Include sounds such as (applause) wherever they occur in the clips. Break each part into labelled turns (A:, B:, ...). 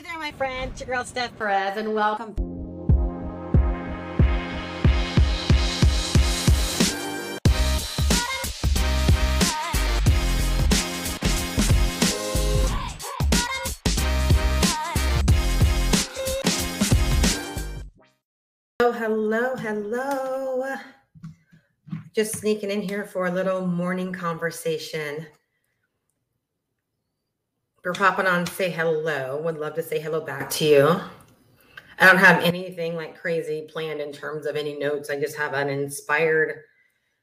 A: Hey there, my friend. It's your girl, Steph Perez, and welcome.
B: Oh, hello, hello. Just sneaking in here for a little morning conversation. We're popping on say hello. Would love to say hello back to you. I don't have anything like crazy planned in terms of any notes. I just have an inspired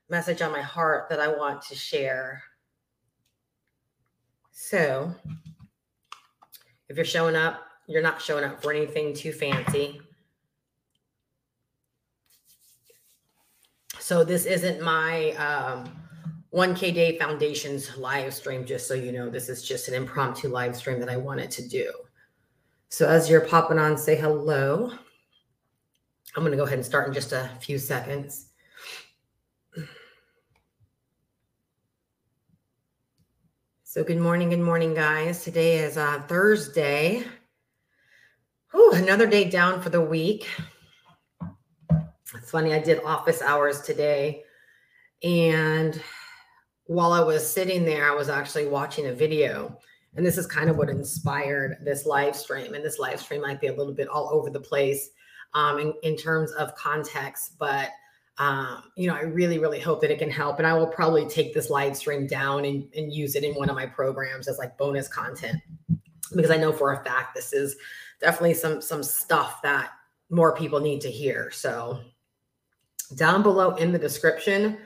B: message on my heart that I want to share. So, if you're showing up, you're not showing up for anything too fancy. So, this isn't my um, 1K Day Foundation's live stream, just so you know, this is just an impromptu live stream that I wanted to do. So as you're popping on, say hello. I'm going to go ahead and start in just a few seconds. So good morning, good morning, guys. Today is uh, Thursday. Whew, another day down for the week. It's funny, I did office hours today and while I was sitting there, I was actually watching a video. And this is kind of what inspired this live stream. And this live stream might be a little bit all over the place um, in, in terms of context, but um, you know, I really, really hope that it can help. And I will probably take this live stream down and, and use it in one of my programs as like bonus content because I know for a fact this is definitely some some stuff that more people need to hear. So down below in the description,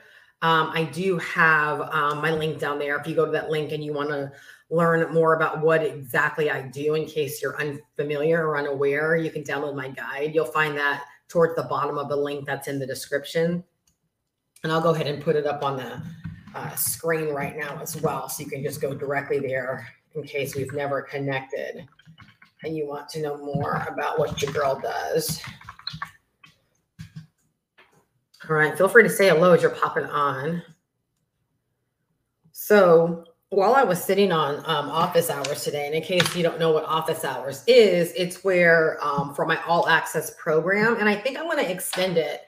B: um, I do have um, my link down there. If you go to that link and you want to learn more about what exactly I do, in case you're unfamiliar or unaware, you can download my guide. You'll find that towards the bottom of the link that's in the description. And I'll go ahead and put it up on the uh, screen right now as well. So you can just go directly there in case we've never connected and you want to know more about what your girl does. All right, feel free to say hello as you're popping on. So while I was sitting on um, office hours today, and in case you don't know what office hours is, it's where um, for my all access program, and I think I'm going to extend it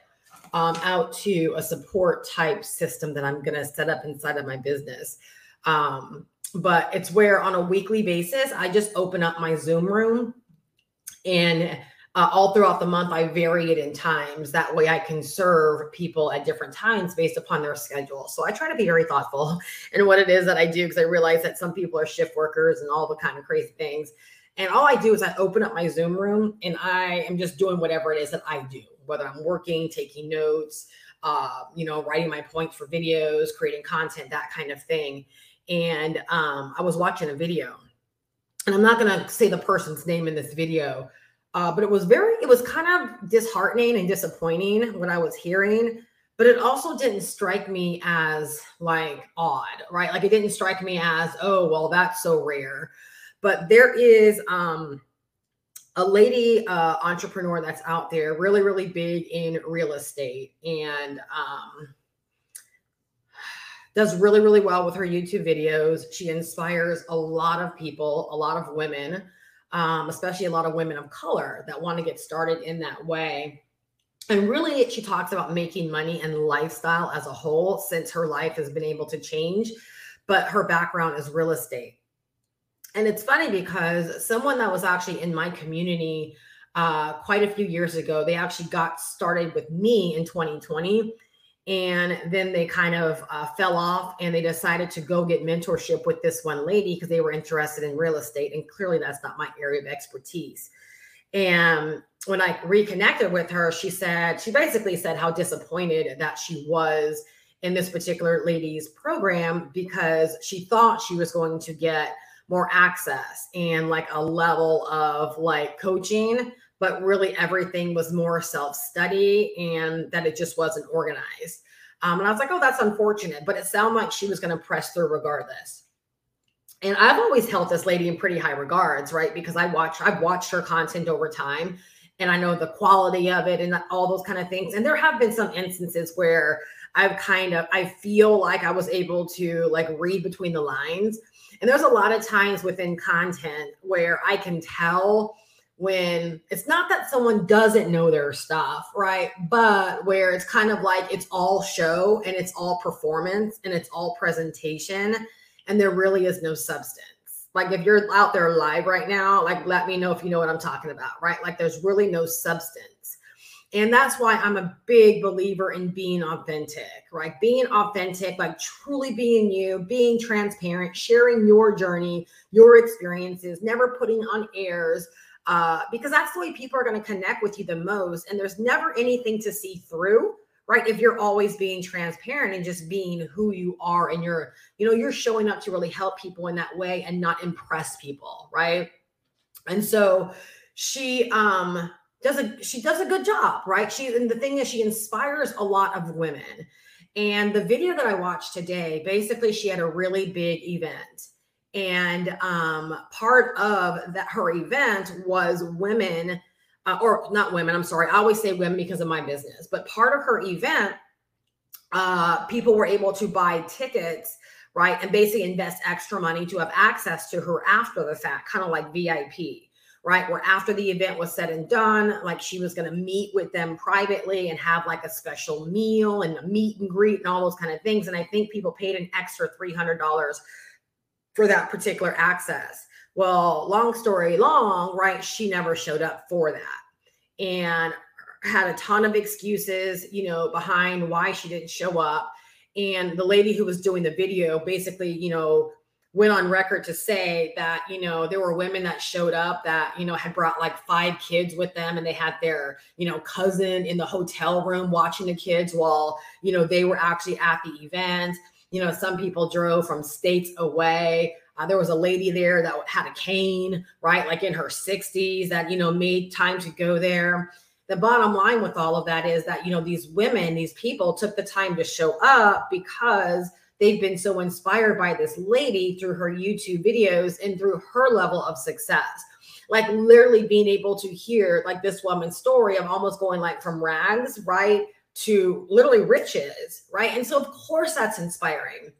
B: um, out to a support type system that I'm going to set up inside of my business. Um, but it's where on a weekly basis, I just open up my Zoom room and uh, all throughout the month i vary it in times. That way i can serve people at different times based upon their schedule. So i try to be very thoughtful (laughs) in what it is that i do because i realize that some people are shift workers and all the kind of crazy things. And all i do is i open up my zoom room and i am just doing whatever it is that i do whether i'm working taking notes uh, you know writing my points for videos creating content that kind of thing. And um, i was watching a video. And i'm not going to say the person's name in this video uh, but it was very, it was kind of disheartening and disappointing when I was hearing, but it also didn't strike me as like odd, right? Like it didn't strike me as, oh, well, that's so rare. But there is um, a lady uh, entrepreneur that's out there, really, really big in real estate and um, does really, really well with her YouTube videos. She inspires a lot of people, a lot of women um, especially a lot of women of color that want to get started in that way. And really, she talks about making money and lifestyle as a whole since her life has been able to change, but her background is real estate. And it's funny because someone that was actually in my community uh, quite a few years ago, they actually got started with me in 2020 and then they kind of uh, fell off and they decided to go get mentorship with this one lady because they were interested in real estate and clearly that's not my area of expertise. And when i reconnected with her she said she basically said how disappointed that she was in this particular lady's program because she thought she was going to get more access and like a level of like coaching but really everything was more self study and that it just wasn't organized. Um, and I was like, oh, that's unfortunate, but it sounded like she was going to press through regardless. And I've always held this lady in pretty high regards, right? Because I watch, I've watched her content over time and I know the quality of it and all those kind of things. And there have been some instances where I've kind of, I feel like I was able to like read between the lines And there's a lot of times within content where I can tell when it's not that someone doesn't know their stuff, right? But where it's kind of like it's all show and it's all performance and it's all presentation and there really is no substance. Like if you're out there live right now, like let me know if you know what I'm talking about, right? Like there's really no substance. And that's why I'm a big believer in being authentic, right? Being authentic, like truly being you, being transparent, sharing your journey, your experiences, never putting on airs, uh, because that's the way people are going to connect with you the most. And there's never anything to see through, right? If you're always being transparent and just being who you are and you're, you know, you're showing up to really help people in that way and not impress people, right? And so she, um, does a she does a good job, right? She and the thing is she inspires a lot of women. And the video that I watched today, basically she had a really big event and um, part of that her event was women uh, or not women i'm sorry i always say women because of my business but part of her event uh, people were able to buy tickets right and basically invest extra money to have access to her after the fact kind of like vip right where after the event was said and done like she was going to meet with them privately and have like a special meal and a meet and greet and all those kind of things and i think people paid an extra $300 for that particular access. Well, long story long, right? She never showed up for that and had a ton of excuses, you know, behind why she didn't show up. And the lady who was doing the video basically, you know, went on record to say that you know there were women that showed up that you know had brought like five kids with them and they had their you know cousin in the hotel room watching the kids while you know they were actually at the event you know, some people drove from states away. Uh, there was a lady there that had a cane, right? Like in her 60s that, you know, made time to go there. The bottom line with all of that is that, you know, these women, these people took the time to show up because they've been so inspired by this lady through her YouTube videos and through her level of success. Like literally being able to hear like this woman's story of almost going like from rags, right? To literally riches, right? And so, of course, that's inspiring.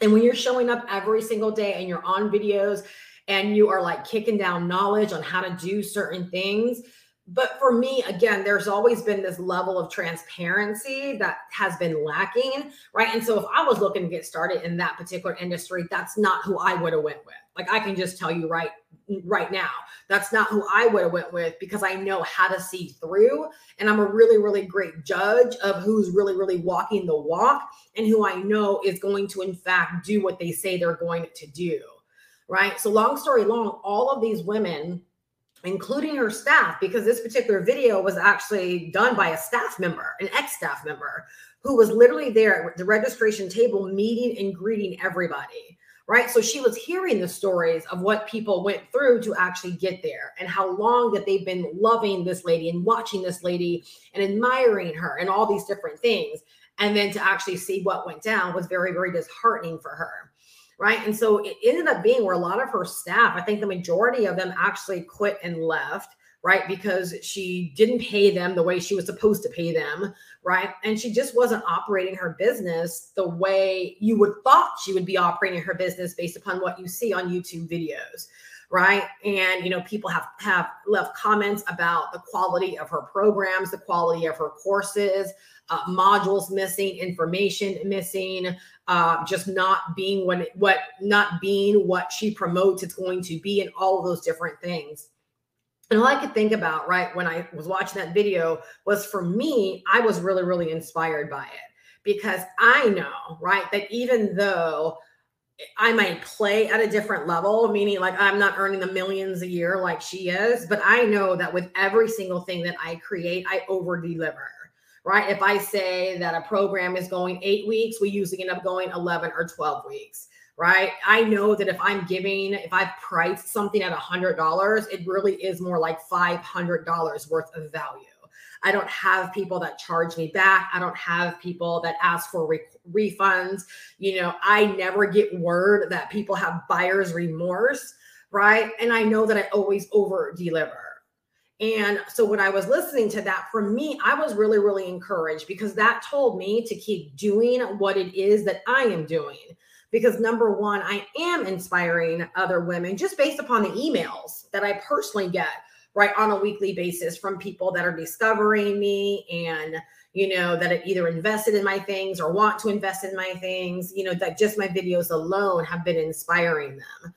B: And when you're showing up every single day and you're on videos and you are like kicking down knowledge on how to do certain things. But for me, again, there's always been this level of transparency that has been lacking, right? And so if I was looking to get started in that particular industry, that's not who I would have went with. Like I can just tell you right right now. That's not who I would have went with because I know how to see through and I'm a really really great judge of who's really really walking the walk and who I know is going to in fact do what they say they're going to do. Right? So long story long, all of these women including her staff because this particular video was actually done by a staff member, an ex-staff member who was literally there at the registration table meeting and greeting everybody right? So she was hearing the stories of what people went through to actually get there and how long that they've been loving this lady and watching this lady and admiring her and all these different things. And then to actually see what went down was very, very disheartening for her. Right. And so it ended up being where a lot of her staff, I think the majority of them actually quit and left right? Because she didn't pay them the way she was supposed to pay them, right? And she just wasn't operating her business the way you would thought she would be operating her business based upon what you see on YouTube videos, right? And you know, people have have left comments about the quality of her programs, the quality of her courses, uh, modules missing, information missing, uh, just not being what what not being what she promotes it's going to be, and all of those different things. And all I could think about, right, when I was watching that video was for me, I was really, really inspired by it because I know, right, that even though I might play at a different level, meaning like I'm not earning the millions a year like she is, but I know that with every single thing that I create, I over deliver. Right. If I say that a program is going eight weeks, we usually end up going 11 or 12 weeks right? I know that if I'm giving, if I've priced something at a hundred dollars, it really is more like five hundred dollars worth of value. I don't have people that charge me back. I don't have people that ask for re- refunds. You know, I never get word that people have buyer's remorse, right? And I know that I always over deliver. And so when I was listening to that, for me, I was really, really encouraged because that told me to keep doing what it is that I am doing because number one, I am inspiring other women just based upon the emails that I personally get right on a weekly basis from people that are discovering me and you know that have either invested in my things or want to invest in my things you know that just my videos alone have been inspiring them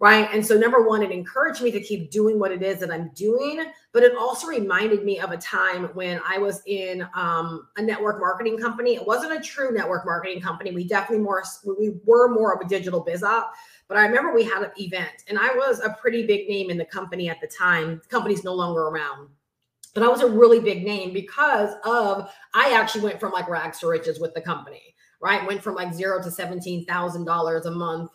B: right? And so, number one, it encouraged me to keep doing what it is that I'm doing, but it also reminded me of a time when I was in um, a network marketing company. It wasn't a true network marketing company. We definitely more we were more of a digital biz op. But I remember we had an event, and I was a pretty big name in the company at the time. The company's no longer around. But I was a really big name because of I actually went from like rags to riches with the company, right? Went from like zero to seventeen thousand dollars a month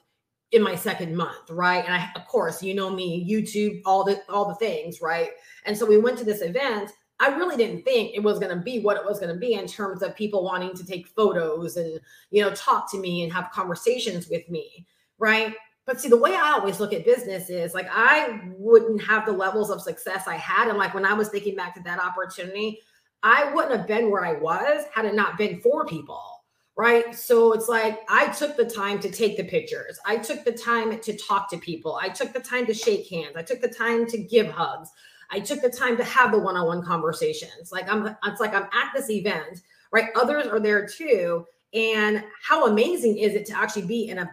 B: in my second month, right? And I, of course, you know me, YouTube, all the all the things, right? And so we went to this event. I really didn't think it was going to be what it was going to be in terms of people wanting to take photos and you know talk to me and have conversations with me, right? But see, the way I always look at business is like I wouldn't have the levels of success I had, and like when I was thinking back to that opportunity, I wouldn't have been where I was had it not been for people right? So it's like I took the time to take the pictures. I took the time to talk to people. I took the time to shake hands. I took the time to give hugs. I took the time to have the one-on-one conversations. Like I'm it's like I'm at this event, right? Others are there too. And how amazing is it to actually be in a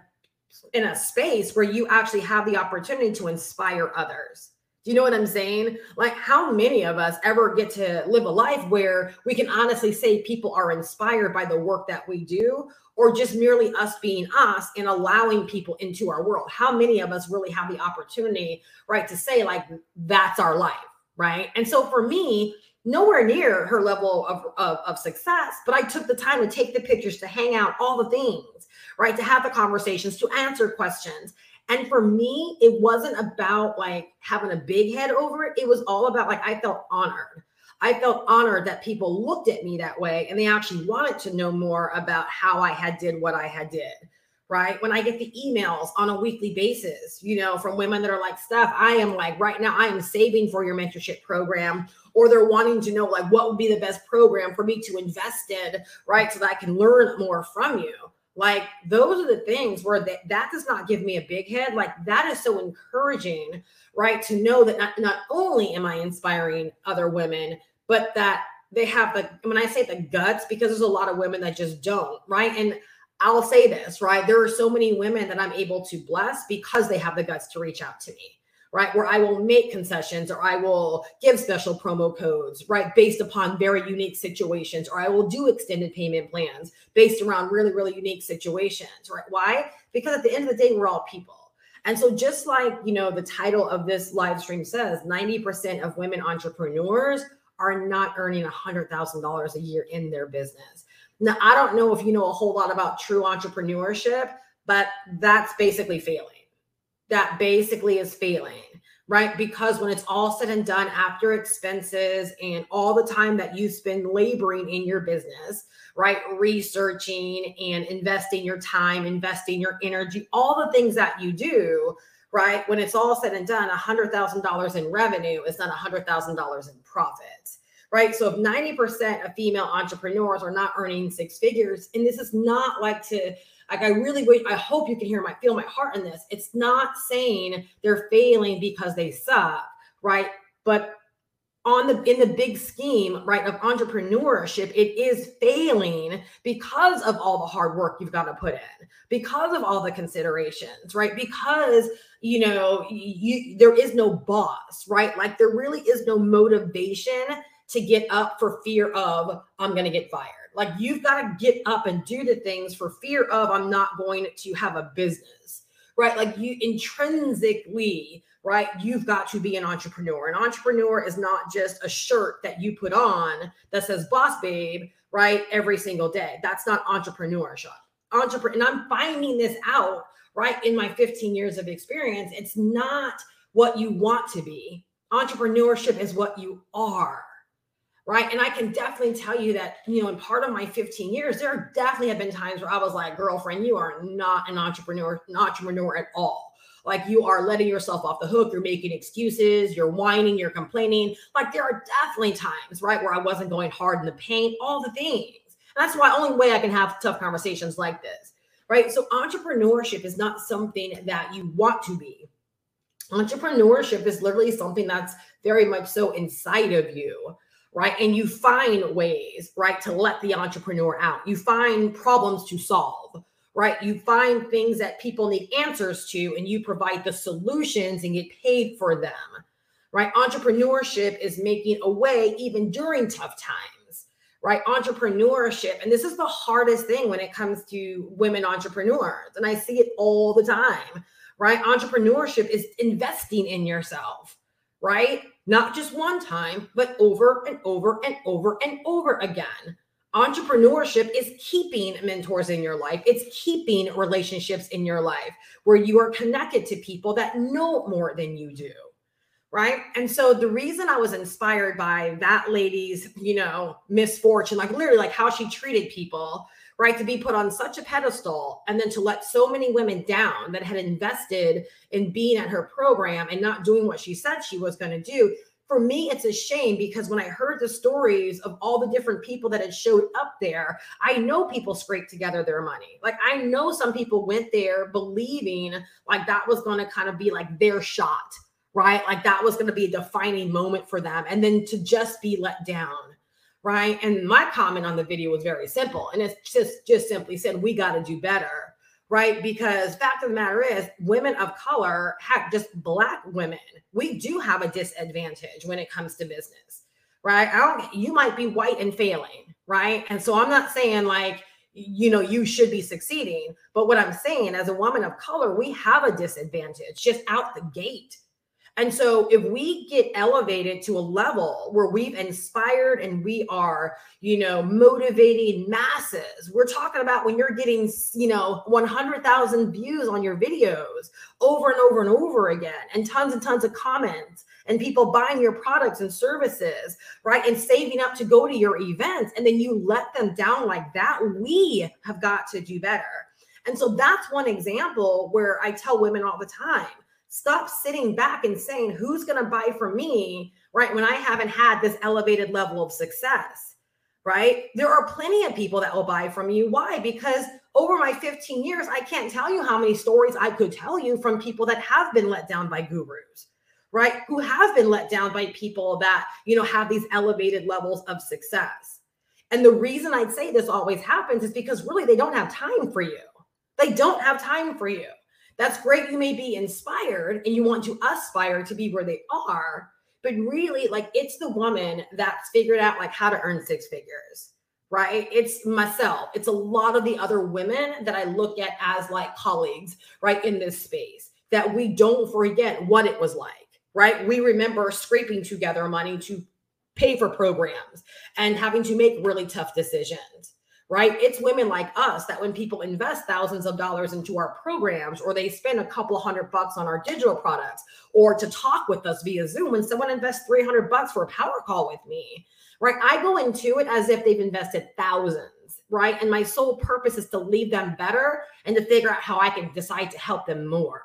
B: in a space where you actually have the opportunity to inspire others? Do you know what I'm saying? Like, how many of us ever get to live a life where we can honestly say people are inspired by the work that we do, or just merely us being us and allowing people into our world? How many of us really have the opportunity, right, to say, like, that's our life, right? And so for me, nowhere near her level of, of, of success, but I took the time to take the pictures, to hang out, all the things, right, to have the conversations, to answer questions. And for me, it wasn't about like having a big head over it. It was all about like I felt honored. I felt honored that people looked at me that way and they actually wanted to know more about how I had did what I had did. Right. When I get the emails on a weekly basis, you know, from women that are like, Steph, I am like, right now, I am saving for your mentorship program, or they're wanting to know, like, what would be the best program for me to invest in, right? So that I can learn more from you like those are the things where that, that does not give me a big head. Like that is so encouraging, right? To know that not, not only am I inspiring other women, but that they have the when I say the guts, because there's a lot of women that just don't, right? And I'll say this, right? There are so many women that I'm able to bless because they have the guts to reach out to me right? Where I will make concessions or I will give special promo codes, right? Based upon very unique situations, or I will do extended payment plans based around really, really unique situations, right? Why? Because at the end of the day, we're all people. And so, just like you know, the title of this live stream says 90% of women entrepreneurs are not earning $100,000 a year in their business. Now, I don't know if you know a whole lot about true entrepreneurship, but that's basically failing that basically is failing, right? Because when it's all said and done after expenses and all the time that you spend laboring in your business, right? Researching and investing your time, investing your energy, all the things that you do, right? When it's all said and done, $100,000 in revenue is not $100,000 in profits right? So if 90% of female entrepreneurs are not earning six figures, and this is not like to like I really wish, I hope you can hear my feel my heart in this. It's not saying they're failing because they suck, right? But on the in the big scheme right of entrepreneurship it is failing because of all the hard work you've got to put in because of all the considerations right because you know you there is no boss right like there really is no motivation to get up for fear of i'm going to get fired like you've got to get up and do the things for fear of I'm not going to have a business, right? Like you intrinsically, right? You've got to be an entrepreneur. An entrepreneur is not just a shirt that you put on that says boss babe, right? Every single day. That's not entrepreneurship. Entrepreneur, and I'm finding this out right in my 15 years of experience. It's not what you want to be. Entrepreneurship is what you are right? And I can definitely tell you that, you know, in part of my 15 years, there definitely have been times where I was like, girlfriend, you are not an entrepreneur, an entrepreneur at all. Like you are letting yourself off the hook. You're making excuses. You're whining. You're complaining. Like there are definitely times, right, where I wasn't going hard in the paint, all the things. And that's why only way I can have tough conversations like this, right? So entrepreneurship is not something that you want to be. Entrepreneurship is literally something that's very much so inside of you, right? And you find ways, right, to let the entrepreneur out. You find problems to solve, right? You find things that people need answers to, and you provide the solutions and get paid for them, right? Entrepreneurship is making a way even during tough times, right? Entrepreneurship, and this is the hardest thing when it comes to women entrepreneurs, and I see it all the time, right? Entrepreneurship is investing in yourself, right? Not just one time, but over and over and over and over again. Entrepreneurship is keeping mentors in your life. It's keeping relationships in your life where you are connected to people that know more than you do. Right. And so the reason I was inspired by that lady's, you know, misfortune, like literally like how she treated people, right, to be put on such a pedestal and then to let so many women down that had invested in being at her program and not doing what she said she was going to do for me, it's a shame because when I heard the stories of all the different people that had showed up there, I know people scraped together their money. Like I know some people went there believing like that was going to kind of be like their shot, right? Like that was going to be a defining moment for them. And then to just be let down. Right. And my comment on the video was very simple. And it's just just simply said, we got to do better right? Because fact of the matter is, women of color have just black women. We do have a disadvantage when it comes to business, right? I don't. You might be white and failing, right? And so I'm not saying like you know you should be succeeding, but what I'm saying as a woman of color, we have a disadvantage just out the gate and so if we get elevated to a level where we've inspired and we are, you know, motivating masses, we're talking about when you're getting, you know, 100,000 views on your videos over and over and over again, and tons and tons of comments, and people buying your products and services, right? And saving up to go to your events, and then you let them down like that, we have got to do better. And so that's one example where I tell women all the time stop sitting back and saying, who's going to buy from me, right? When I haven't had this elevated level of success, right? There are plenty of people that will buy from you. Why? Because over my 15 years, I can't tell you how many stories I could tell you from people that have been let down by gurus right who have been let down by people that you know have these elevated levels of success and the reason i'd say this always happens is because really they don't have time for you they don't have time for you that's great. You may be inspired and you want to aspire to be where they are, but really, like, it's the woman that's figured out like how to earn six figures, right? It's myself. It's a lot of the other women that I look at as like colleagues, right, in this space that we don't forget what it was like, right? We remember scraping together money to pay for programs and having to make really tough decisions right? It's women like us that when people invest thousands of dollars into our programs or they spend a couple hundred bucks on our digital products or to talk with us via Zoom, when someone invests 300 bucks for a power call with me, right? I go into it as if they've invested thousands, right? And my sole purpose is to leave them better and to figure out how I can decide to help them more.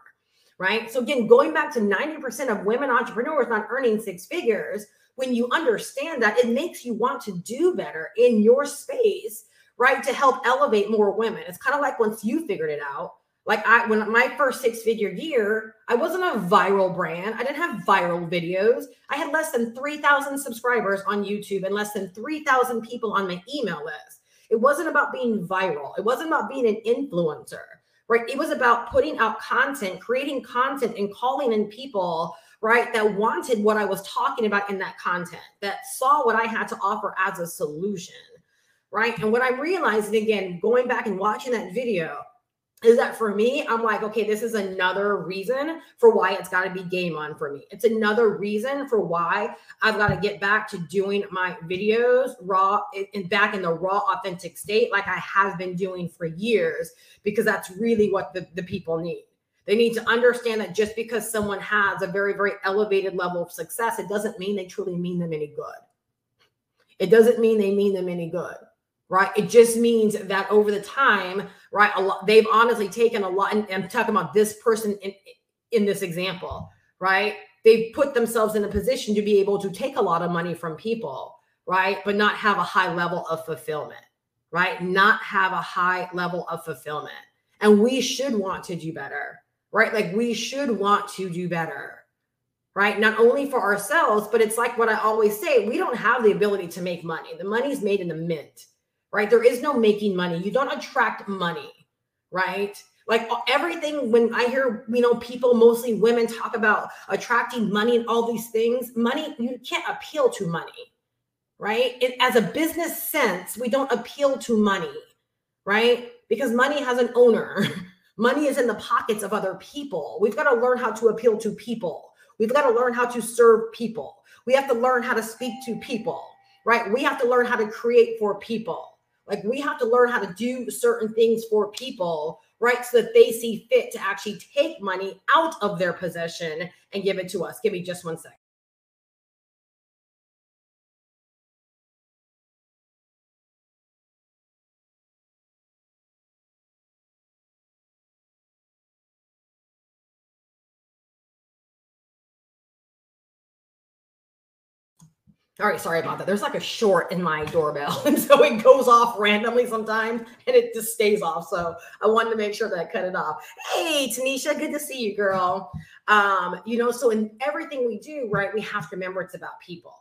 B: Right. So, again, going back to 90% of women entrepreneurs not earning six figures, when you understand that, it makes you want to do better in your space right? To help elevate more women. It's kind of like once you figured it out. Like I when my first six figure year, I wasn't a viral brand. I didn't have viral videos. I had less than 3,000 subscribers on YouTube and less than 3,000 people on my email list. It wasn't about being viral. It wasn't about being an influencer, right? It was about putting out content, creating content and calling in people right that wanted what I was talking about in that content, that saw what I had to offer as a solution right? And what I'm realizing again, going back and watching that video, is that for me, I'm like, okay, this is another reason for why it's got to be game on for me. It's another reason for why I've got to get back to doing my videos raw and back in the raw, authentic state, like I have been doing for years, because that's really what the, the people need. They need to understand that just because someone has a very, very elevated level of success, it doesn't mean they truly mean them any good. It doesn't mean they mean them any good right? It just means that over the time, right? A lot they've honestly taken a lot, and I'm talking about this person in in this example, right? They've put themselves in a position to be able to take a lot of money from people, right? But not have a high level of fulfillment, right? Not have a high level of fulfillment. And we should want to do better, right? Like we should want to do better, right? Not only for ourselves, but it's like what I always say we don't have the ability to make money. The money's made in the mint, right? There is no making money. You don't attract money, right? Like uh, everything, when I hear, you know, people, mostly women, talk about attracting money and all these things, money, you can't appeal to money, right? It, as a business sense, we don't appeal to money, right? Because money has an owner. (laughs) money is in the pockets of other people. We've got to learn how to appeal to people. We've got to learn how to serve people. We have to learn how to speak to people, right? We have to learn how to create for people. Like we have to learn how to do certain things for people right? So that they see fit to actually take money out of their possession and give it to us. Give me just one second. All right, sorry about that. There's like a short in my doorbell, (laughs) and so it goes off randomly sometimes, and it just stays off. So I wanted to make sure that I cut it off. Hey, Tanisha, good to see you, girl. Um, you know, so in everything we do, right, we have to remember it's about people.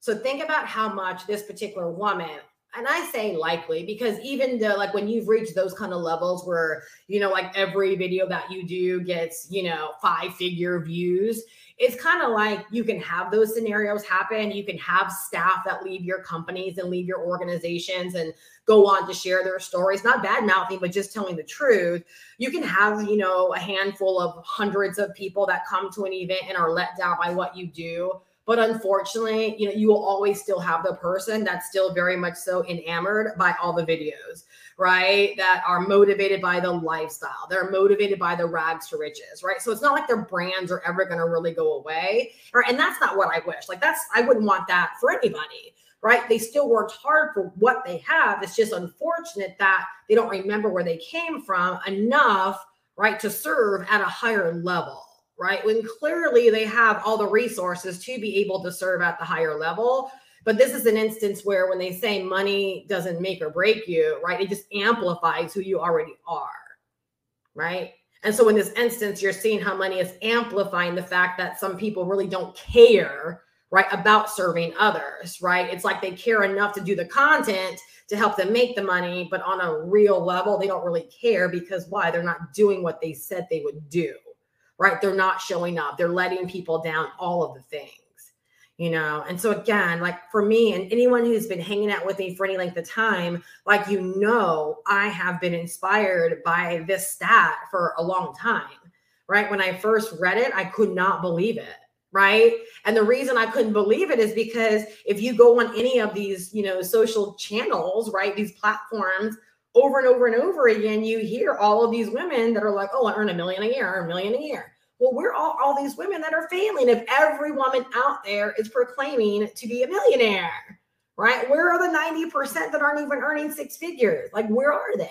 B: So think about how much this particular woman, and I say likely because even the like when you've reached those kind of levels where you know, like every video that you do gets you know five figure views it's kind of like you can have those scenarios happen. You can have staff that leave your companies and leave your organizations and go on to share their stories, not bad mouthing, but just telling the truth. You can have, you know, a handful of hundreds of people that come to an event and are let down by what you do. But unfortunately, you know, you will always still have the person that's still very much so enamored by all the videos right? That are motivated by the lifestyle. They're motivated by the rags to riches, right? So it's not like their brands are ever going to really go away. Right. And that's not what I wish. Like that's, I wouldn't want that for anybody, right? They still worked hard for what they have. It's just unfortunate that they don't remember where they came from enough, right, to serve at a higher level right? When clearly they have all the resources to be able to serve at the higher level, but this is an instance where when they say money doesn't make or break you, right? It just amplifies who you already are, right? And so in this instance, you're seeing how money is amplifying the fact that some people really don't care, right, about serving others, right? It's like they care enough to do the content to help them make the money, but on a real level, they don't really care because why? They're not doing what they said they would do, right? They're not showing up. They're letting people down, all of the things you know and so again like for me and anyone who's been hanging out with me for any length of time like you know i have been inspired by this stat for a long time right when i first read it i could not believe it right and the reason i couldn't believe it is because if you go on any of these you know social channels right these platforms over and over and over again you hear all of these women that are like oh i earn a million a year a million a year well, we're all, all these women that are failing. If every woman out there is proclaiming to be a millionaire, right? Where are the 90% that aren't even earning six figures? Like, where are they?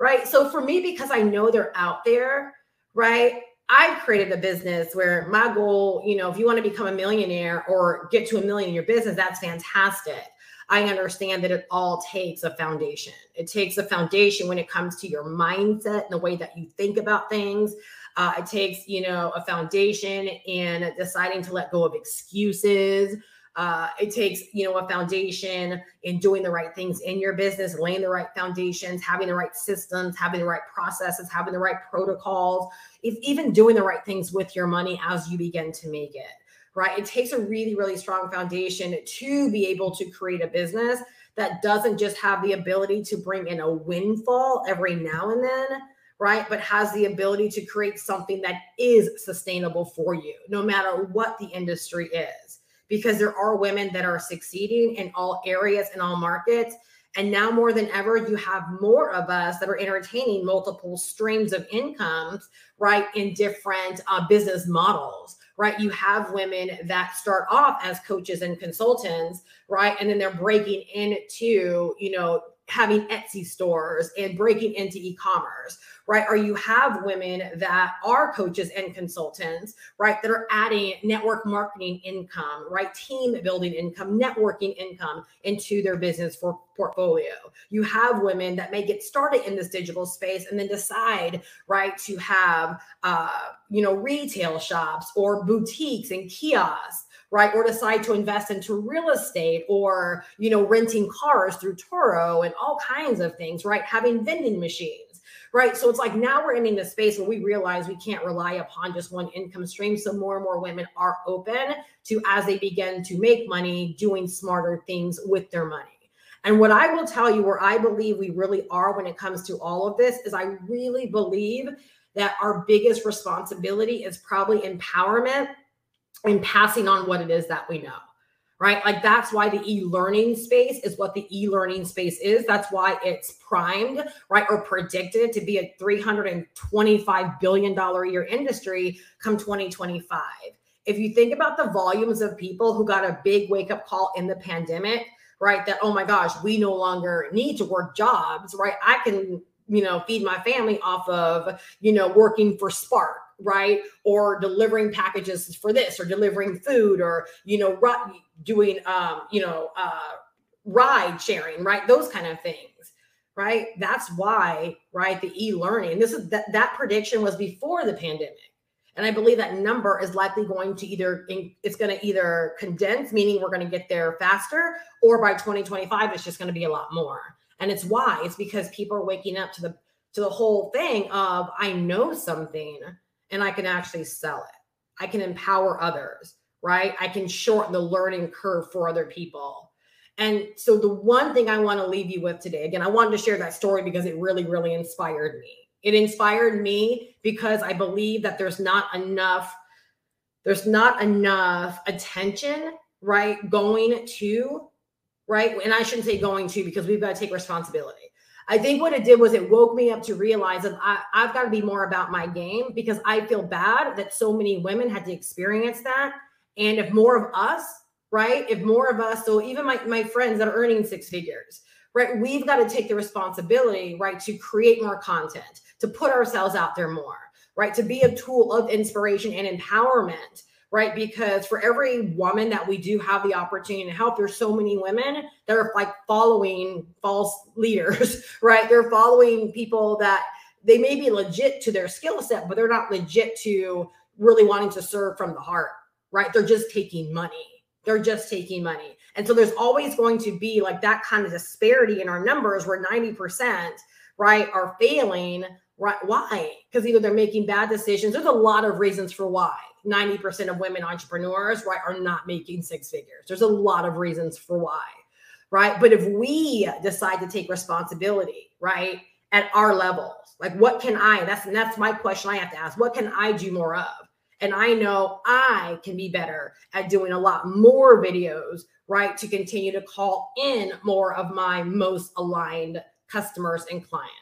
B: Right. So for me, because I know they're out there, right? I've created a business where my goal, you know, if you want to become a millionaire or get to a million in your business, that's fantastic. I understand that it all takes a foundation. It takes a foundation when it comes to your mindset and the way that you think about things. Uh, it takes, you know, a foundation in deciding to let go of excuses. Uh, it takes, you know, a foundation in doing the right things in your business, laying the right foundations, having the right systems, having the right processes, having the right protocols, even doing the right things with your money as you begin to make it. Right. It takes a really, really strong foundation to be able to create a business that doesn't just have the ability to bring in a windfall every now and then, right? But has the ability to create something that is sustainable for you, no matter what the industry is. Because there are women that are succeeding in all areas and all markets. And now more than ever, you have more of us that are entertaining multiple streams of incomes, right, in different uh, business models, right? You have women that start off as coaches and consultants, right? And then they're breaking into, you know, having Etsy stores and breaking into e-commerce, right? Or you have women that are coaches and consultants, right? That are adding network marketing income, right? Team building income, networking income into their business for portfolio. You have women that may get started in this digital space and then decide, right, to have, uh, you know, retail shops or boutiques and kiosks right or decide to invest into real estate or you know renting cars through Turo and all kinds of things right having vending machines right so it's like now we're in the space where we realize we can't rely upon just one income stream so more and more women are open to as they begin to make money doing smarter things with their money. And what I will tell you, where I believe we really are when it comes to all of this, is I really believe that our biggest responsibility is probably empowerment and passing on what it is that we know right? Like that's why the e-learning space is what the e-learning space is. That's why it's primed, right, or predicted to be a 325 billion dollar a year industry come 2025. If you think about the volumes of people who got a big wake up call in the pandemic, right, that oh my gosh, we no longer need to work jobs, right? I can, you know, feed my family off of, you know, working for Spark right? Or delivering packages for this or delivering food or you know doing um you know uh ride sharing right? Those kind of things right? That's why right the e-learning this is that that prediction was before the pandemic. And i believe that number is likely going to either it's going to either condense meaning we're going to get there faster or by 2025 it's just going to be a lot more. And it's why it's because people are waking up to the to the whole thing of i know something and I can actually sell it. I can empower others, right? I can shorten the learning curve for other people. And so, the one thing I want to leave you with today, again, I wanted to share that story because it really, really inspired me. It inspired me because I believe that there's not enough, there's not enough attention, right, going to, right? And I shouldn't say going to because we've got to take responsibility I think what it did was it woke me up to realize that I, I've got to be more about my game because I feel bad that so many women had to experience that. And if more of us, right? If more of us, so even my, my friends that are earning six figures, right? We've got to take the responsibility, right, to create more content, to put ourselves out there more, right? To be a tool of inspiration and empowerment right? Because for every woman that we do have the opportunity to help, there's so many women that are like following false leaders, (laughs) right? They're following people that they may be legit to their skill set, but they're not legit to really wanting to serve from the heart, right? They're just taking money. They're just taking money. And so there's always going to be like that kind of disparity in our numbers where 90%, right, are failing. Right? Why? Because either they're making bad decisions. There's a lot of reasons for why 90% of women entrepreneurs, right, are not making six figures. There's a lot of reasons for why, right? But if we decide to take responsibility, right, at our levels, like what can I, that's that's my question I have to ask. What can I do more of? And I know I can be better at doing a lot more videos, right, to continue to call in more of my most aligned customers and clients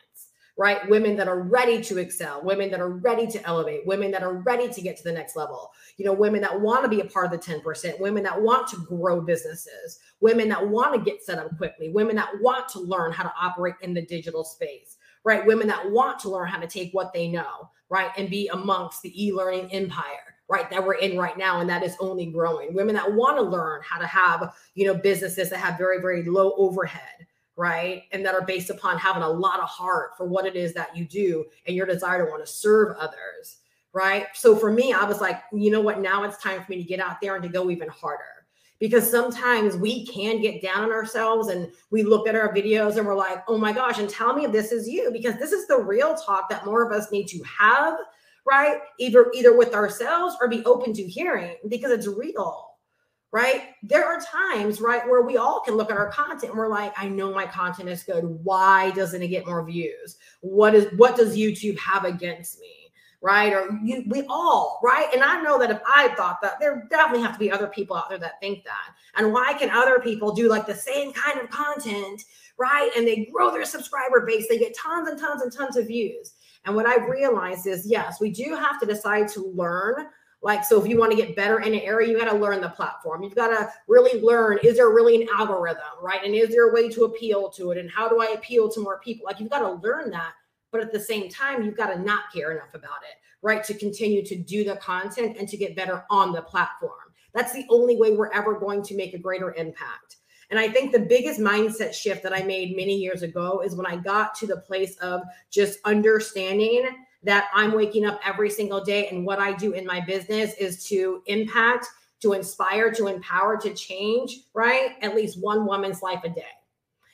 B: right? Women that are ready to excel, women that are ready to elevate, women that are ready to get to the next level, you know, women that want to be a part of the 10%, women that want to grow businesses, women that want to get set up quickly, women that want to learn how to operate in the digital space, right? Women that want to learn how to take what they know, right? And be amongst the e learning empire right that we're in right now and that is only growing women that want to learn how to have you know businesses that have very very low overhead right? And that are based upon having a lot of heart for what it is that you do and your desire to want to serve others, right? So for me, I was like, you know what? Now it's time for me to get out there and to go even harder. Because sometimes we can get down on ourselves and we look at our videos and we're like, oh my gosh, and tell me if this is you, because this is the real talk that more of us need to have, right? Either either with ourselves or be open to hearing because it's real right? There are times, right, where we all can look at our content and we're like, I know my content is good. Why doesn't it get more views? What is what does YouTube have against me? Right? Or you we all, right? And I know that if I thought that, there definitely have to be other people out there that think that. And why can other people do like the same kind of content, right? And they grow their subscriber base, they get tons and tons and tons of views. And what I've realized is yes, we do have to decide to learn Like, so if you want to get better in an area, you got to learn the platform. You've got to really learn is there really an algorithm, right? And is there a way to appeal to it? And how do I appeal to more people? Like, you've got to learn that. But at the same time, you've got to not care enough about it, right? To continue to do the content and to get better on the platform. That's the only way we're ever going to make a greater impact. And I think the biggest mindset shift that I made many years ago is when I got to the place of just understanding that I'm waking up every single day and what I do in my business is to impact, to inspire, to empower, to change, right? At least one woman's life a day.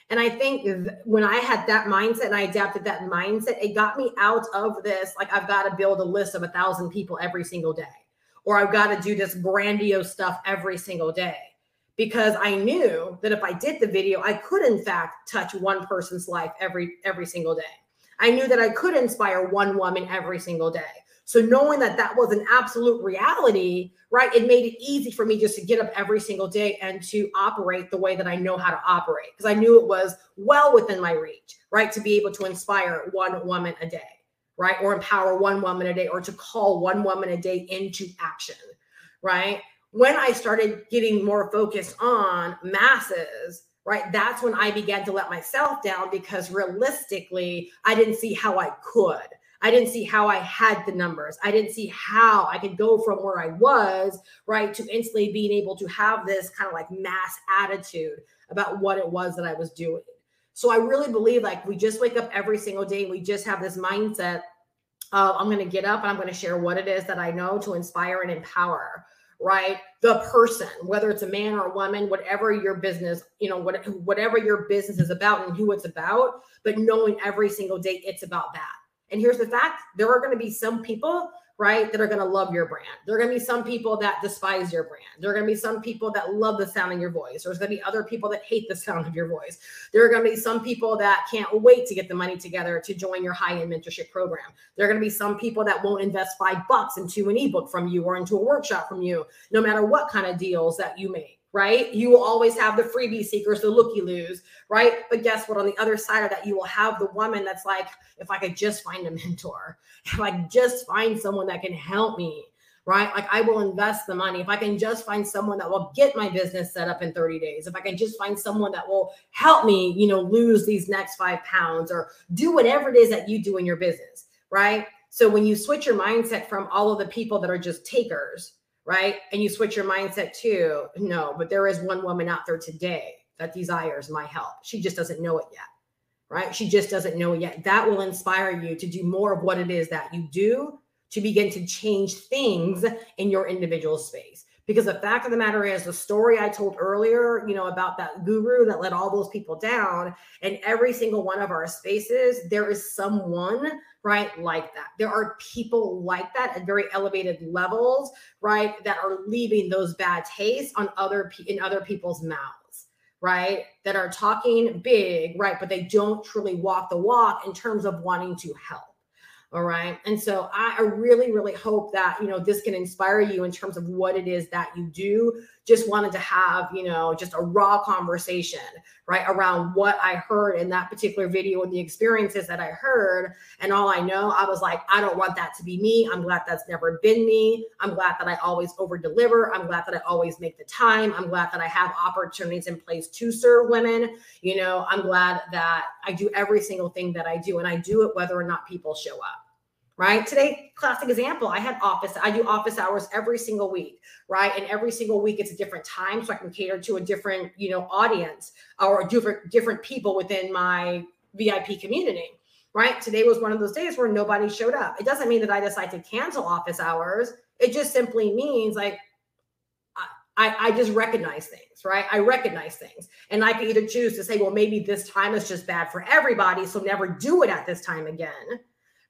B: And I think when I had that mindset and I adapted that mindset, it got me out of this like I've got to build a list of a thousand people every single day, or I've got to do this grandiose stuff every single day. Because I knew that if I did the video, I could in fact touch one person's life every every single day. I knew that I could inspire one woman every single day. So knowing that that was an absolute reality, right, it made it easy for me just to get up every single day and to operate the way that I know how to operate because I knew it was well within my reach, right, to be able to inspire one woman a day, right, or empower one woman a day or to call one woman a day into action, right? When I started getting more focused on masses, right? That's when I began to let myself down because realistically, I didn't see how I could. I didn't see how I had the numbers. I didn't see how I could go from where I was, right, to instantly being able to have this kind of like mass attitude about what it was that I was doing. So I really believe like we just wake up every single day and we just have this mindset of I'm going to get up and I'm going to share what it is that I know to inspire and empower right? The person whether it's a man or a woman whatever your business you know what, whatever your business is about and who it's about but knowing every single day it's about that. And here's the fact there are going to be some people right, that are going to love your brand. There are going to be some people that despise your brand. There are going to be some people that love the sound of your voice. There's going to be other people that hate the sound of your voice. There are going to be some people that can't wait to get the money together to join your high end mentorship program. There are going to be some people that won't invest five bucks into an ebook from you or into a workshop from you, no matter what kind of deals that you make right? You will always have the freebie seekers, the looky loos, right? But guess what? On the other side of that, you will have the woman that's like, if I could just find a mentor, (laughs) if I just find someone that can help me, right? Like I will invest the money. If I can just find someone that will get my business set up in 30 days, if I can just find someone that will help me, you know, lose these next five pounds or do whatever it is that you do in your business, right? So when you switch your mindset from all of the people that are just takers right? And you switch your mindset to no, but there is one woman out there today that desires my help. She just doesn't know it yet, right? She just doesn't know it yet. That will inspire you to do more of what it is that you do to begin to change things in your individual space. Because the fact of the matter is, the story I told earlier, you know, about that guru that let all those people down, in every single one of our spaces, there is someone, right, like that. There are people like that at very elevated levels, right, that are leaving those bad tastes on other in other people's mouths, right, that are talking big, right, but they don't truly walk the walk in terms of wanting to help. All right. And so I really, really hope that, you know, this can inspire you in terms of what it is that you do. Just wanted to have, you know, just a raw conversation, right, around what I heard in that particular video and the experiences that I heard. And all I know, I was like, I don't want that to be me. I'm glad that's never been me. I'm glad that I always over deliver. I'm glad that I always make the time. I'm glad that I have opportunities in place to serve women. You know, I'm glad that I do every single thing that I do and I do it whether or not people show up right? Today, classic example, I had office, I do office hours every single week, right? And every single week it's a different time. So I can cater to a different, you know, audience or different, different people within my VIP community, right? Today was one of those days where nobody showed up. It doesn't mean that I decide to cancel office hours. It just simply means like, I, I just recognize things, right? I recognize things. And I can either choose to say, well, maybe this time is just bad for everybody. So never do it at this time again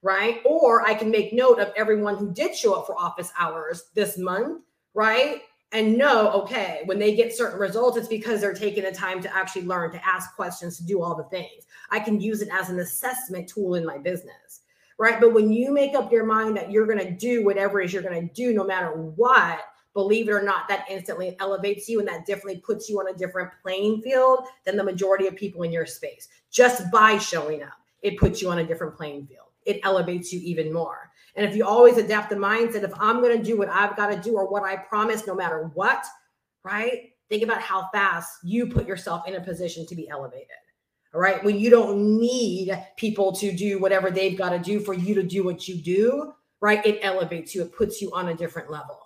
B: right? Or I can make note of everyone who did show up for office hours this month, right? And know, okay, when they get certain results, it's because they're taking the time to actually learn, to ask questions, to do all the things. I can use it as an assessment tool in my business, right? But when you make up your mind that you're going to do whatever it is you're going to do, no matter what, believe it or not, that instantly elevates you and that definitely puts you on a different playing field than the majority of people in your space. Just by showing up, it puts you on a different playing field it elevates you even more. And if you always adapt the mindset, if I'm going to do what I've got to do or what I promise, no matter what, right? Think about how fast you put yourself in a position to be elevated. All right. When you don't need people to do whatever they've got to do for you to do what you do, right? It elevates you, it puts you on a different level.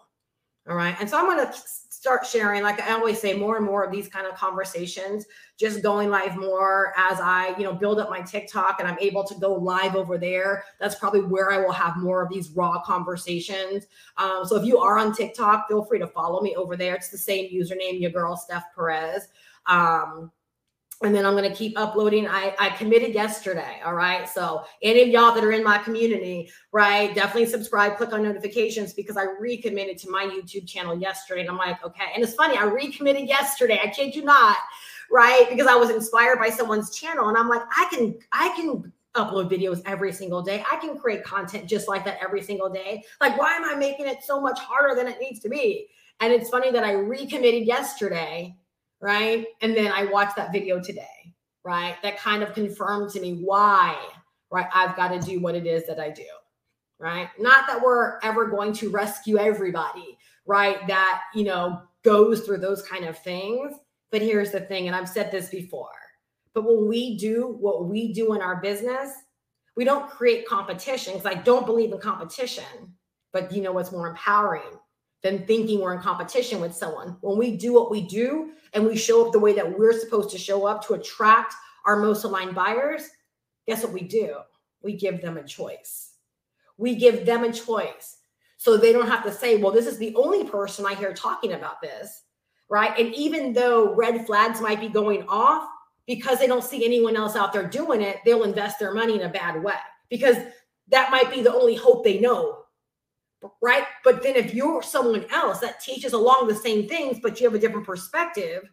B: All right. And so I'm going to start sharing, like I always say, more and more of these kind of conversations, just going live more as I, you know, build up my TikTok and I'm able to go live over there. That's probably where I will have more of these raw conversations. Um, so if you are on TikTok, feel free to follow me over there. It's the same username, your girl Steph Perez. Um, and then I'm going to keep uploading. I, I committed yesterday. All right. So, any of y'all that are in my community, right, definitely subscribe, click on notifications because I recommitted to my YouTube channel yesterday. And I'm like, okay. And it's funny, I recommitted yesterday. I kid you not, right? Because I was inspired by someone's channel. And I'm like, I can, I can upload videos every single day. I can create content just like that every single day. Like, why am I making it so much harder than it needs to be? And it's funny that I recommitted yesterday right? And then I watched that video today, right? That kind of confirmed to me why, right? I've got to do what it is that I do, right? Not that we're ever going to rescue everybody, right? That, you know, goes through those kind of things. But here's the thing, and I've said this before, but when we do what we do in our business, we don't create competition because I don't believe in competition. But you know what's more empowering? Than thinking we're in competition with someone. When we do what we do and we show up the way that we're supposed to show up to attract our most aligned buyers, guess what we do? We give them a choice. We give them a choice. So they don't have to say, well, this is the only person I hear talking about this, right? And even though red flags might be going off because they don't see anyone else out there doing it, they'll invest their money in a bad way because that might be the only hope they know right? But then if you're someone else that teaches along the same things, but you have a different perspective,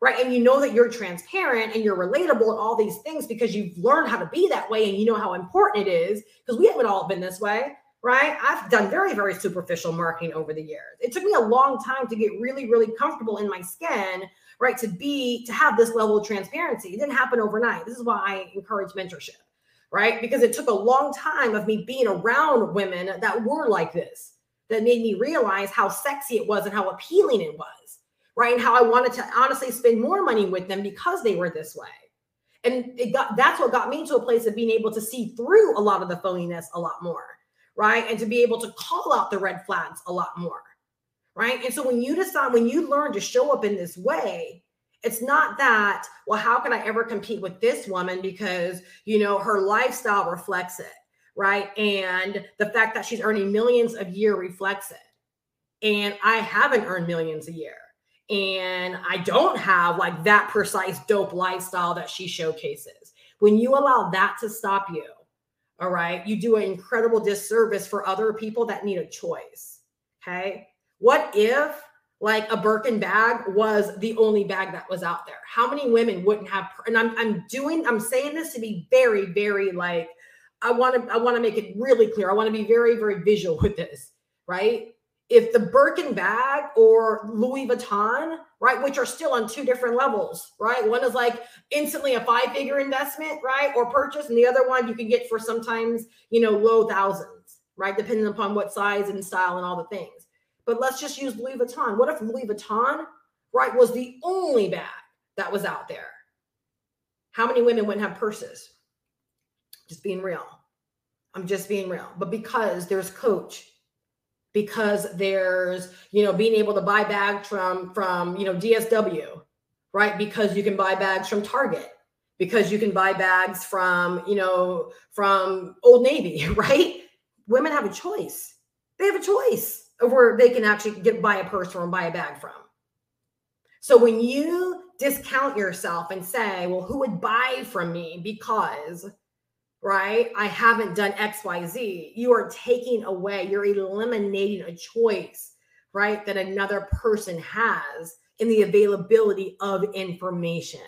B: right? And you know that you're transparent and you're relatable and all these things because you've learned how to be that way and you know how important it is because we haven't all been this way, right? I've done very, very superficial marketing over the years. It took me a long time to get really, really comfortable in my skin, right? To be, to have this level of transparency. It didn't happen overnight. This is why I encourage mentorship right? Because it took a long time of me being around women that were like this that made me realize how sexy it was and how appealing it was, right? And how I wanted to honestly spend more money with them because they were this way. And it got that's what got me to a place of being able to see through a lot of the phoniness a lot more, right? And to be able to call out the red flags a lot more, right? And so when you decide, when you learn to show up in this way, it's not that, well, how can I ever compete with this woman because, you know, her lifestyle reflects it, right? And the fact that she's earning millions a year reflects it. And I haven't earned millions a year. And I don't have like that precise dope lifestyle that she showcases. When you allow that to stop you, all right, you do an incredible disservice for other people that need a choice. Okay. What if like a Birkin bag was the only bag that was out there. How many women wouldn't have? And I'm I'm doing I'm saying this to be very very like I want to I want to make it really clear. I want to be very very visual with this, right? If the Birkin bag or Louis Vuitton, right, which are still on two different levels, right? One is like instantly a five figure investment, right, or purchase, and the other one you can get for sometimes you know low thousands, right, depending upon what size and style and all the things but let's just use Louis Vuitton. What if Louis Vuitton, right, was the only bag that was out there? How many women wouldn't have purses? Just being real. I'm just being real. But because there's Coach, because there's, you know, being able to buy bags from from, you know, DSW, right? Because you can buy bags from Target, because you can buy bags from, you know, from Old Navy, (laughs) right? Women have a choice. They have a choice where they can actually get buy a purse from buy a bag from. So when you discount yourself and say, well, who would buy from me because, right, I haven't done XYZ, you are taking away, you're eliminating a choice, right, that another person has in the availability of information.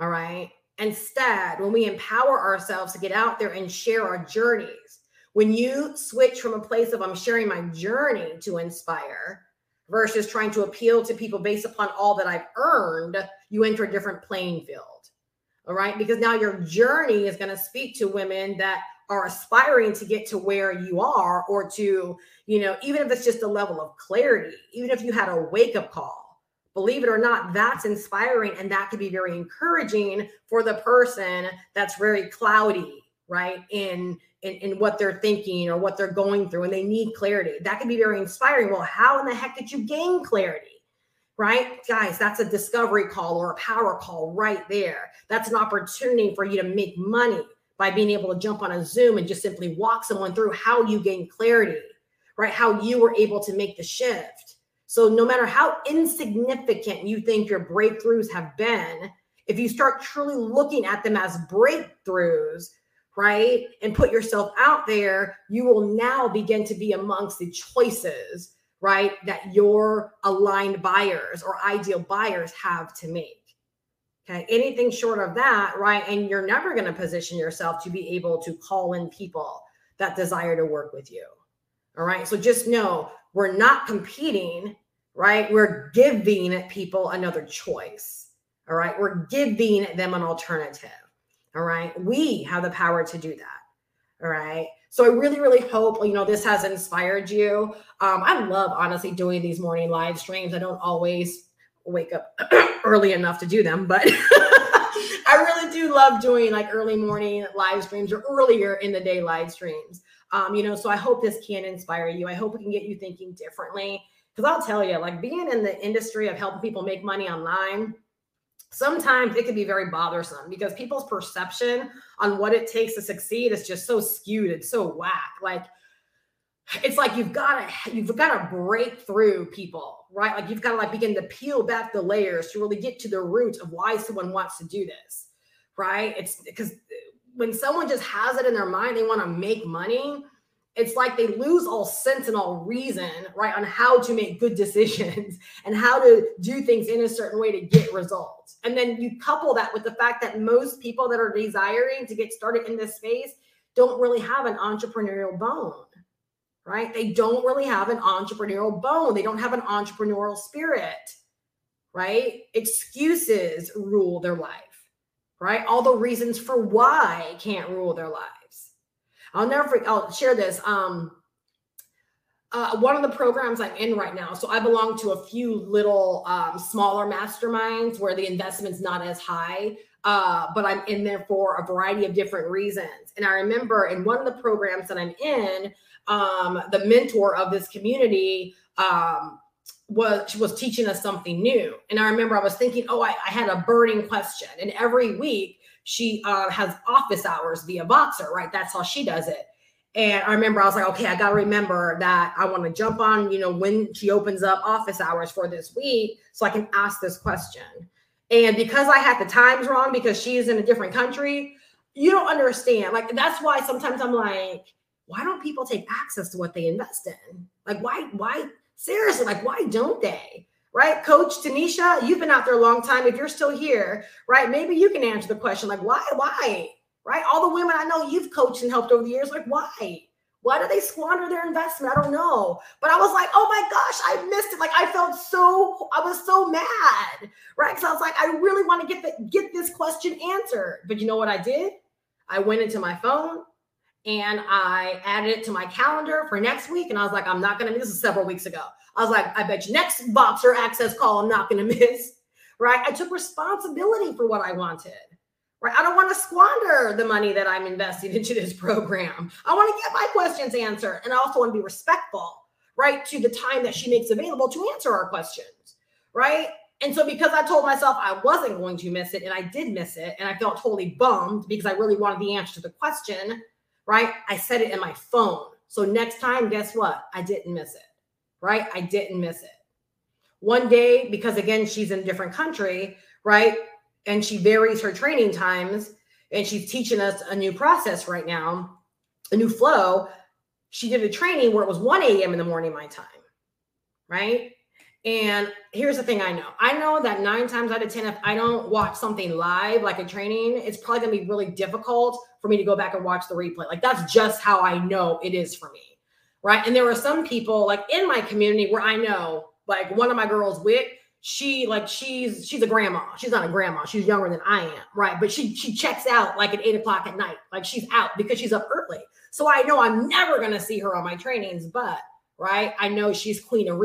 B: All right. Instead, when we empower ourselves to get out there and share our journeys, when you switch from a place of I'm sharing my journey to inspire versus trying to appeal to people based upon all that I've earned, you enter a different playing field. All right. Because now your journey is going to speak to women that are aspiring to get to where you are or to, you know, even if it's just a level of clarity, even if you had a wake up call, believe it or not, that's inspiring and that could be very encouraging for the person that's very cloudy, right? In in, in what they're thinking or what they're going through and they need clarity. That can be very inspiring. Well, how in the heck did you gain clarity? right? Guys, that's a discovery call or a power call right there. That's an opportunity for you to make money by being able to jump on a Zoom and just simply walk someone through how you gain clarity, right? How you were able to make the shift. So, no matter how insignificant you think your breakthroughs have been, if you start truly looking at them as breakthroughs, right, and put yourself out there, you will now begin to be amongst the choices right, that your aligned buyers or ideal buyers have to make. Okay. Anything short of that, right? And you're never going to position yourself to be able to call in people that desire to work with you. All right. So just know we're not competing, right? We're giving people another choice. All right. We're giving them an alternative. All right. We have the power to do that. All right. So I really, really hope you know this has inspired you. Um, I love honestly doing these morning live streams. I don't always wake up (clears throat) early enough to do them, but (laughs) I really do love doing like early morning live streams or earlier in the day live streams. Um, you know, so I hope this can inspire you. I hope it can get you thinking differently. Because I'll tell you, like being in the industry of helping people make money online, sometimes it can be very bothersome because people's perception on what it takes to succeed is just so skewed it's so whack. Like it's like you've got to you've got to break through people, right? Like you've got to like begin to peel back the layers to really get to the root of why someone wants to do this, right? It's because when someone just has it in their mind they want to make money, it's like they lose all sense and all reason, right, on how to make good decisions (laughs) and how to do things in a certain way to get results. And then you couple that with the fact that most people that are desiring to get started in this space don't really have an entrepreneurial bone, right? They don't really have an entrepreneurial bone. They don't have an entrepreneurial spirit, right? Excuses rule their life, right? All the reasons for why can't rule their life I'll never forget, I'll share this. Um, uh, one of the programs I'm in right now. So I belong to a few little um, smaller masterminds where the investment's not as high, uh, but I'm in there for a variety of different reasons. And I remember in one of the programs that I'm in, um, the mentor of this community um, was was teaching us something new. And I remember I was thinking, oh, I, I had a burning question. And every week she uh, has office hours via Voxer, right? That's how she does it. And I remember I was like, okay, I got to remember that I want to jump on, you know, when she opens up office hours for this week so I can ask this question. And because I had the times wrong because she is in a different country, you don't understand. Like, that's why sometimes I'm like, why don't people take access to what they invest in? Like, why, why, seriously, like, why don't they? Right? Coach Tanisha, you've been out there a long time. If you're still here, right, maybe you can answer the question like, why, why, right? All the women I know you've coached and helped over the years, like, why? Why do they squander their investment? I don't know. But I was like, oh my gosh, I missed it. Like I felt so, I was so mad, right? Because I was like, I really want to get the, get this question answered. But you know what I did? I went into my phone and I added it to my calendar for next week. And I was like, I'm not going to, miss this is several weeks ago. I was like, I bet you next Voxer access call, I'm not going (laughs) to miss. Right. I took responsibility for what I wanted. Right. I don't want to squander the money that I'm investing (laughs) into this program. I want to get my questions answered. And I also want to be respectful, right, to the time that she makes available to answer our questions. Right. And so, because I told myself I wasn't going to miss it, and I did miss it, and I felt totally bummed because I really wanted the answer to the question, right? I set it in my phone. So, next time, guess what? I didn't miss it right? I didn't miss it. One day, because again, she's in a different country, right? And she varies her training times and she's teaching us a new process right now, a new flow. She did a training where it was 1 a.m. in the morning, my time, right? And here's the thing I know I know that nine times out of 10, if I don't watch something live, like a training, it's probably going to be really difficult for me to go back and watch the replay. Like that's just how I know it is for me right? And there were some people like in my community where I know, like one of my girls, Wit, she like she's she's a grandma. She's not a grandma. She's younger than I am, right? But she she checks out like at eight o'clock at night. Like she's out because she's up early. So I know I'm never gonna see her on my trainings, but right, I know she's queen of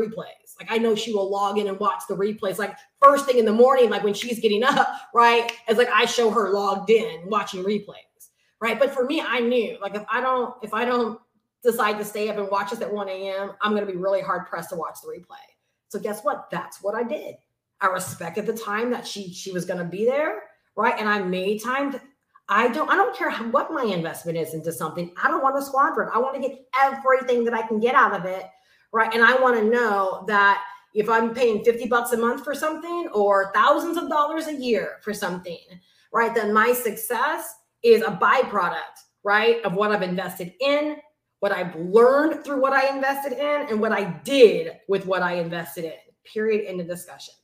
B: Like I know she will log in and watch the replays. Like first thing in the morning, like when she's getting up, right? It's like I show her logged in watching replays, right? But for me, I knew like if I don't if I don't decide to stay up and watch us at 1 a.m., I'm gonna be really hard pressed to watch the replay so guess what? That's what I did. I respected the time that she she was to be there, right? And I made time. To, I don't I don't care what my investment is into something. I don't want to squander it. I want to get everything that I can get out of it, right? And I want to know that if I'm paying 50 bucks a month for something or thousands of dollars a year for something, right? Then my success is a byproduct, right, of what I've invested in what I've learned through what I invested in and what I did with what I invested in. Period. End of discussion.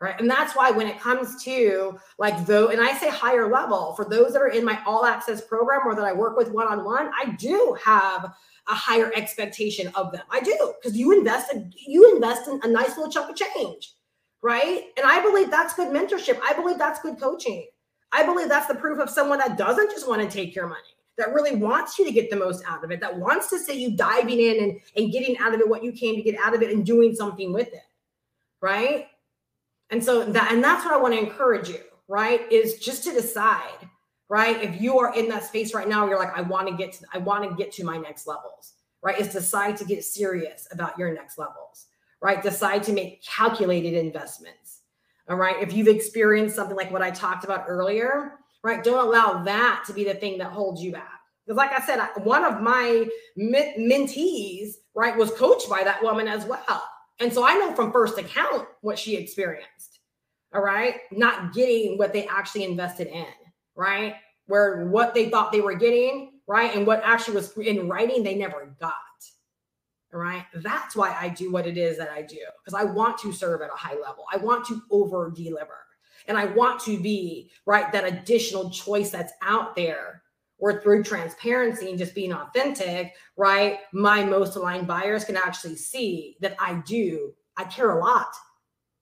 B: Right. And that's why when it comes to like though, and I say higher level for those that are in my all access program or that I work with one on one, I do have a higher expectation of them. I do because you invested, you invest in a nice little chunk of change. Right. And I believe that's good mentorship. I believe that's good coaching. I believe that's the proof of someone that doesn't just want to take your money that really wants you to get the most out of it, that wants to see you diving in and, and getting out of it what you came to get out of it and doing something with it. Right. And so that, and that's what I want to encourage you, right? Is just to decide, right? If you are in that space right now, you're like, I want to get to, I want to get to my next levels, right? Is decide to get serious about your next levels, right? Decide to make calculated investments. All right. If you've experienced something like what I talked about earlier, right? Don't allow that to be the thing that holds you back. Because, like I said, one of my mentees, right, was coached by that woman as well. And so I know from first account what she experienced. All right. Not getting what they actually invested in, right? Where what they thought they were getting, right? And what actually was in writing, they never got. All right. That's why I do what it is that I do because I want to serve at a high level. I want to over deliver. And I want to be, right, that additional choice that's out there or through transparency and just being authentic, right? My most aligned buyers can actually see that I do, I care a lot,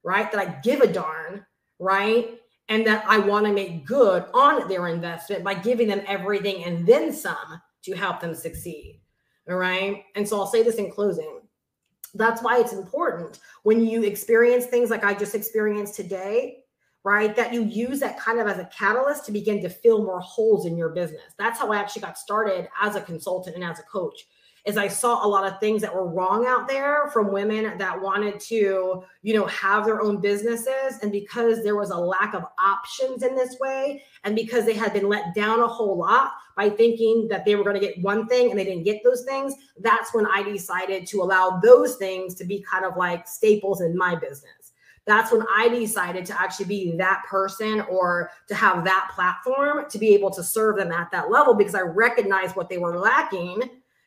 B: right? That I give a darn, right? And that I want to make good on their investment by giving them everything and then some to help them succeed. All right. And so I'll say this in closing. That's why it's important when you experience things like I just experienced today right? That you use that kind of as a catalyst to begin to fill more holes in your business. That's how I actually got started as a consultant and as a coach. Is I saw a lot of things that were wrong out there from women that wanted to, you know, have their own businesses. And because there was a lack of options in this way, and because they had been let down a whole lot by thinking that they were going to get one thing and they didn't get those things, that's when I decided to allow those things to be kind of like staples in my business that's when I decided to actually be that person or to have that platform to be able to serve them at that level because I recognized what they were lacking,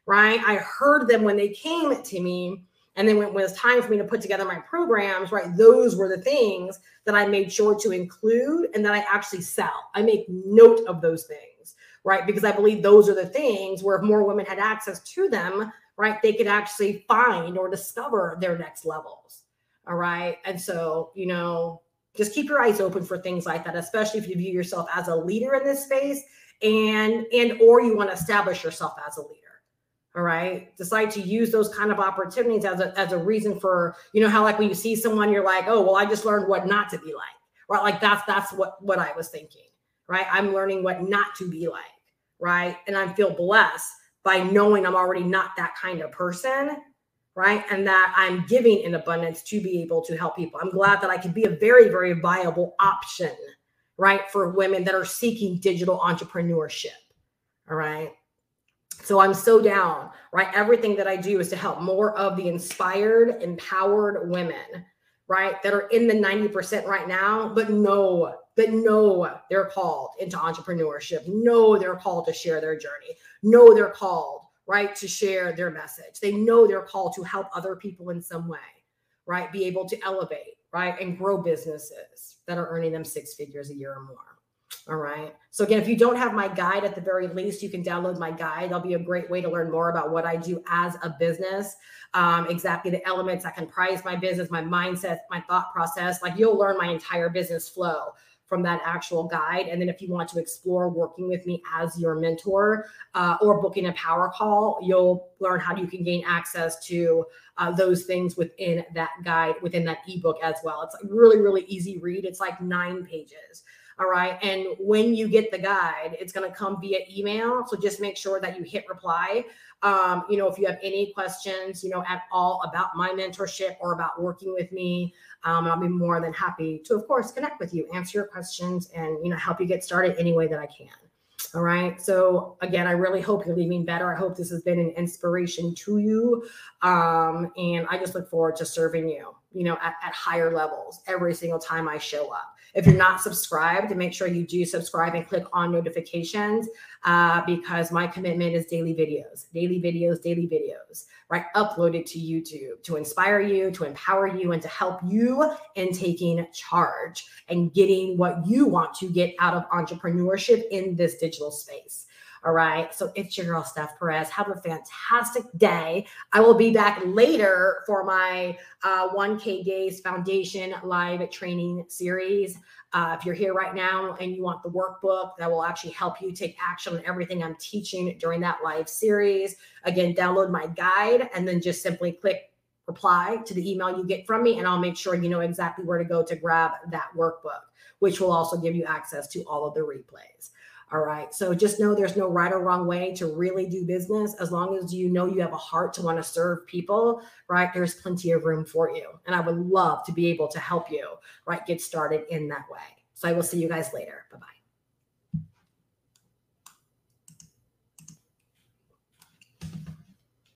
B: right? I heard them when they came to me. And then when it was time for me to put together my programs, right? Those were the things that I made sure to include and that I actually sell. I make note of those things, right? Because I believe those are the things where if more women had access to them, right, they could actually find or discover their next levels. All right. And so, you know, just keep your eyes open for things like that, especially if you view yourself as a leader in this space and and or you want to establish yourself as a leader. All right. Decide to use those kind of opportunities as a as a reason for, you know, how like when you see someone, you're like, oh, well, I just learned what not to be like. Right. Like that's that's what what I was thinking. Right. I'm learning what not to be like. Right. And I feel blessed by knowing I'm already not that kind of person right? And that I'm giving in abundance to be able to help people. I'm glad that I can be a very, very viable option, right, for women that are seeking digital entrepreneurship. All right. So I'm so down, right? Everything that I do is to help more of the inspired, empowered women, right, that are in the 90% right now, but know that know they're called into entrepreneurship, know they're called to share their journey, know they're called right, to share their message. They know they're called to help other people in some way, right? Be able to elevate, right, and grow businesses that are earning them six figures a year or more. All right. So again, if you don't have my guide at the very least, you can download my guide. That'll be a great way to learn more about what I do as a business, um, exactly the elements that comprise my business, my mindset, my thought process. Like you'll learn my entire business flow from that actual guide. And then if you want to explore working with me as your mentor uh, or booking a power call, you'll learn how you can gain access to uh, those things within that guide, within that ebook as well. It's a really, really easy read. It's like nine pages. All right. And when you get the guide, it's going to come via email. So just make sure that you hit reply. Um, you know, if you have any questions, you know, at all about my mentorship or about working with me, um, I'll be more than happy to, of course, connect with you, answer your questions, and you know, help you get started any way that I can. All right. So again, I really hope you're leaving better. I hope this has been an inspiration to you. Um, and I just look forward to serving you, you know, at, at higher levels every single time I show up. If you're not subscribed, make sure you do subscribe and click on notifications uh, because my commitment is daily videos, daily videos, daily videos, right? Uploaded to YouTube to inspire you, to empower you, and to help you in taking charge and getting what you want to get out of entrepreneurship in this digital space. All right. So it's your girl, Steph Perez. Have a fantastic day. I will be back later for my uh, 1K Days Foundation live training series. Uh, if you're here right now and you want the workbook that will actually help you take action on everything I'm teaching during that live series, again, download my guide and then just simply click reply to the email you get from me, and I'll make sure you know exactly where to go to grab that workbook, which will also give you access to all of the replays. All right. So just know there's no right or wrong way to really do business. As long as you know you have a heart to want to serve people, right? There's plenty of room for you. And I would love to be able to help you, right? Get started in that way. So I will see you guys later.